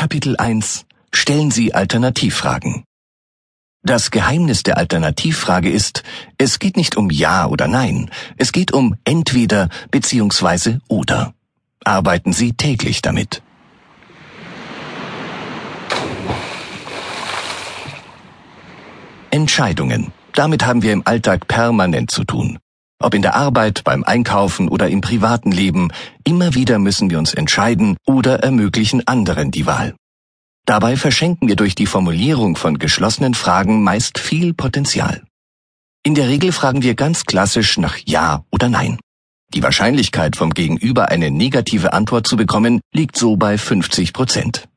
Kapitel 1 Stellen Sie Alternativfragen. Das Geheimnis der Alternativfrage ist, es geht nicht um Ja oder Nein, es geht um entweder bzw. oder. Arbeiten Sie täglich damit. Entscheidungen. Damit haben wir im Alltag permanent zu tun. Ob in der Arbeit, beim Einkaufen oder im privaten Leben, immer wieder müssen wir uns entscheiden oder ermöglichen anderen die Wahl. Dabei verschenken wir durch die Formulierung von geschlossenen Fragen meist viel Potenzial. In der Regel fragen wir ganz klassisch nach Ja oder Nein. Die Wahrscheinlichkeit vom Gegenüber eine negative Antwort zu bekommen liegt so bei 50 Prozent.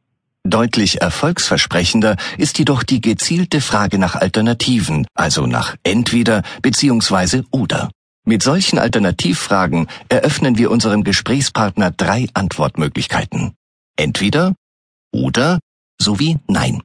Deutlich erfolgsversprechender ist jedoch die gezielte Frage nach Alternativen, also nach entweder bzw. oder. Mit solchen Alternativfragen eröffnen wir unserem Gesprächspartner drei Antwortmöglichkeiten. Entweder oder sowie Nein.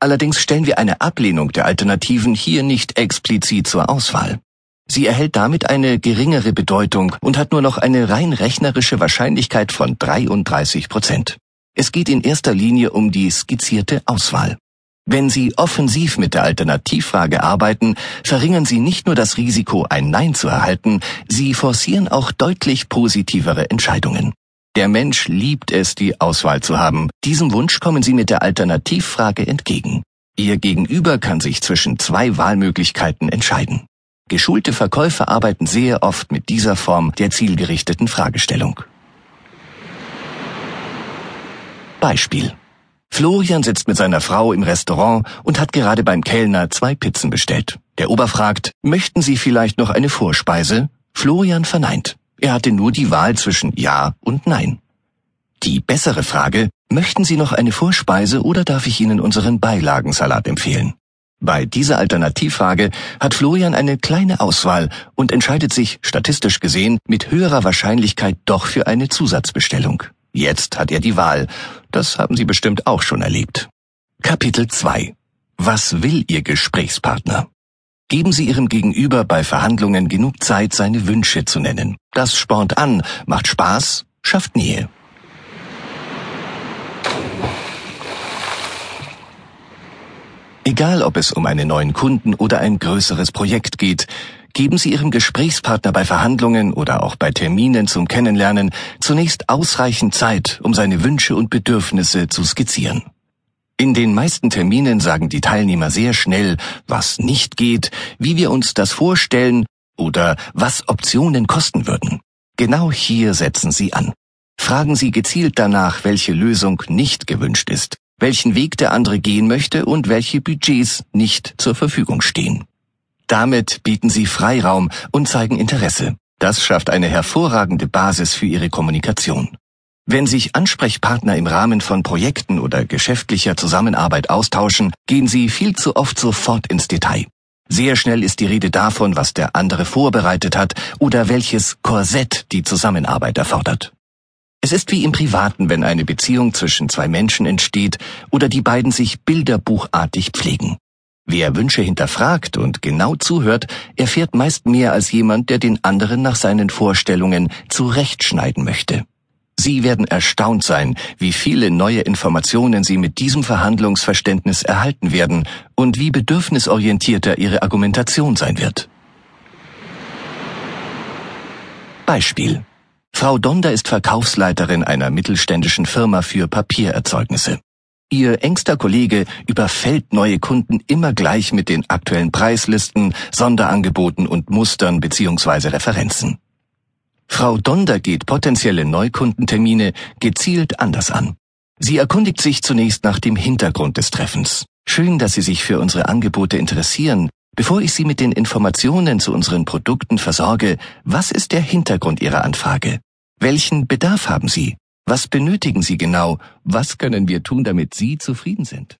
Allerdings stellen wir eine Ablehnung der Alternativen hier nicht explizit zur Auswahl. Sie erhält damit eine geringere Bedeutung und hat nur noch eine rein rechnerische Wahrscheinlichkeit von 33 Prozent. Es geht in erster Linie um die skizzierte Auswahl. Wenn Sie offensiv mit der Alternativfrage arbeiten, verringern Sie nicht nur das Risiko, ein Nein zu erhalten, Sie forcieren auch deutlich positivere Entscheidungen. Der Mensch liebt es, die Auswahl zu haben. Diesem Wunsch kommen Sie mit der Alternativfrage entgegen. Ihr Gegenüber kann sich zwischen zwei Wahlmöglichkeiten entscheiden. Geschulte Verkäufer arbeiten sehr oft mit dieser Form der zielgerichteten Fragestellung. Beispiel. Florian sitzt mit seiner Frau im Restaurant und hat gerade beim Kellner zwei Pizzen bestellt. Der Ober fragt, möchten Sie vielleicht noch eine Vorspeise? Florian verneint. Er hatte nur die Wahl zwischen Ja und Nein. Die bessere Frage, möchten Sie noch eine Vorspeise oder darf ich Ihnen unseren Beilagensalat empfehlen? Bei dieser Alternativfrage hat Florian eine kleine Auswahl und entscheidet sich, statistisch gesehen, mit höherer Wahrscheinlichkeit doch für eine Zusatzbestellung. Jetzt hat er die Wahl. Das haben Sie bestimmt auch schon erlebt. Kapitel 2 Was will Ihr Gesprächspartner? Geben Sie Ihrem Gegenüber bei Verhandlungen genug Zeit, seine Wünsche zu nennen. Das spornt an, macht Spaß, schafft Nähe. Egal, ob es um einen neuen Kunden oder ein größeres Projekt geht, geben Sie Ihrem Gesprächspartner bei Verhandlungen oder auch bei Terminen zum Kennenlernen zunächst ausreichend Zeit, um seine Wünsche und Bedürfnisse zu skizzieren. In den meisten Terminen sagen die Teilnehmer sehr schnell, was nicht geht, wie wir uns das vorstellen oder was Optionen kosten würden. Genau hier setzen Sie an. Fragen Sie gezielt danach, welche Lösung nicht gewünscht ist, welchen Weg der andere gehen möchte und welche Budgets nicht zur Verfügung stehen. Damit bieten sie Freiraum und zeigen Interesse. Das schafft eine hervorragende Basis für ihre Kommunikation. Wenn sich Ansprechpartner im Rahmen von Projekten oder geschäftlicher Zusammenarbeit austauschen, gehen sie viel zu oft sofort ins Detail. Sehr schnell ist die Rede davon, was der andere vorbereitet hat oder welches Korsett die Zusammenarbeit erfordert. Es ist wie im Privaten, wenn eine Beziehung zwischen zwei Menschen entsteht oder die beiden sich bilderbuchartig pflegen. Wer Wünsche hinterfragt und genau zuhört, erfährt meist mehr als jemand, der den anderen nach seinen Vorstellungen zurechtschneiden möchte. Sie werden erstaunt sein, wie viele neue Informationen Sie mit diesem Verhandlungsverständnis erhalten werden und wie bedürfnisorientierter Ihre Argumentation sein wird. Beispiel. Frau Donder ist Verkaufsleiterin einer mittelständischen Firma für Papiererzeugnisse. Ihr engster Kollege überfällt neue Kunden immer gleich mit den aktuellen Preislisten, Sonderangeboten und Mustern bzw. Referenzen. Frau Donder geht potenzielle Neukundentermine gezielt anders an. Sie erkundigt sich zunächst nach dem Hintergrund des Treffens. Schön, dass Sie sich für unsere Angebote interessieren. Bevor ich Sie mit den Informationen zu unseren Produkten versorge, was ist der Hintergrund Ihrer Anfrage? Welchen Bedarf haben Sie? Was benötigen Sie genau? Was können wir tun, damit Sie zufrieden sind?